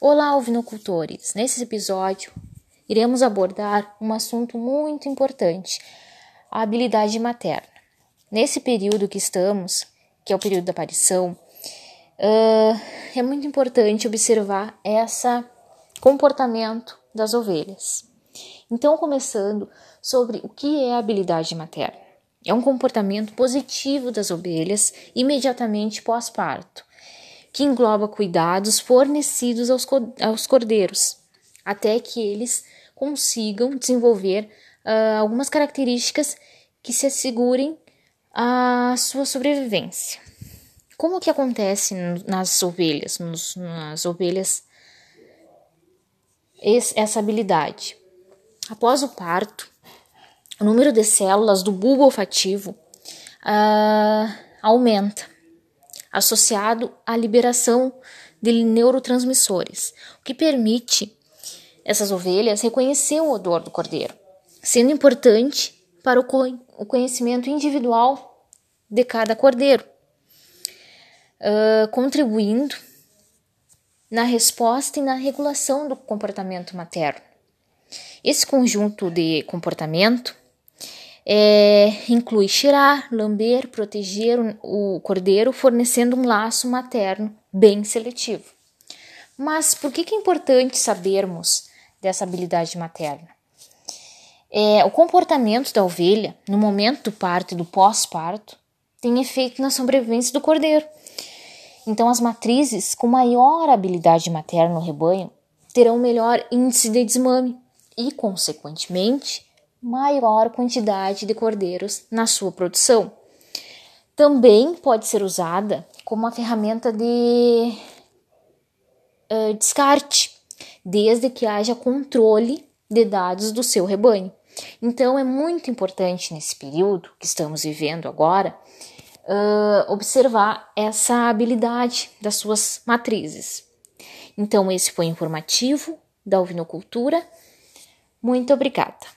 Olá, ovinocultores! Nesse episódio, iremos abordar um assunto muito importante, a habilidade materna. Nesse período que estamos, que é o período da aparição, é muito importante observar esse comportamento das ovelhas. Então, começando sobre o que é a habilidade materna. É um comportamento positivo das ovelhas imediatamente pós-parto, que engloba cuidados fornecidos aos, aos cordeiros, até que eles consigam desenvolver uh, algumas características que se assegurem a sua sobrevivência. Como que acontece nas ovelhas, nos, nas ovelhas, esse, essa habilidade? Após o parto, o número de células do bulbo olfativo uh, aumenta, associado à liberação de neurotransmissores, o que permite essas ovelhas reconhecer o odor do cordeiro, sendo importante para o conhecimento individual de cada cordeiro, contribuindo na resposta e na regulação do comportamento materno. Esse conjunto de comportamento é, inclui cheirar, lamber, proteger o, cordeiro, fornecendo um laço materno bem seletivo. Mas por que, que é importante sabermos dessa habilidade materna? É, o comportamento da ovelha no momento do parto e do pós-parto tem efeito na sobrevivência do cordeiro. Então, as matrizes com maior habilidade materna no rebanho terão melhor índice de desmame e, consequentemente, maior quantidade de cordeiros na sua produção. Também pode ser usada como uma ferramenta de uh, descarte, desde que haja controle de dados do seu rebanho. Então, é muito importante nesse período que estamos vivendo agora uh, observar essa habilidade das suas matrizes. Então, esse foi informativo da ovinocultura. Muito obrigada.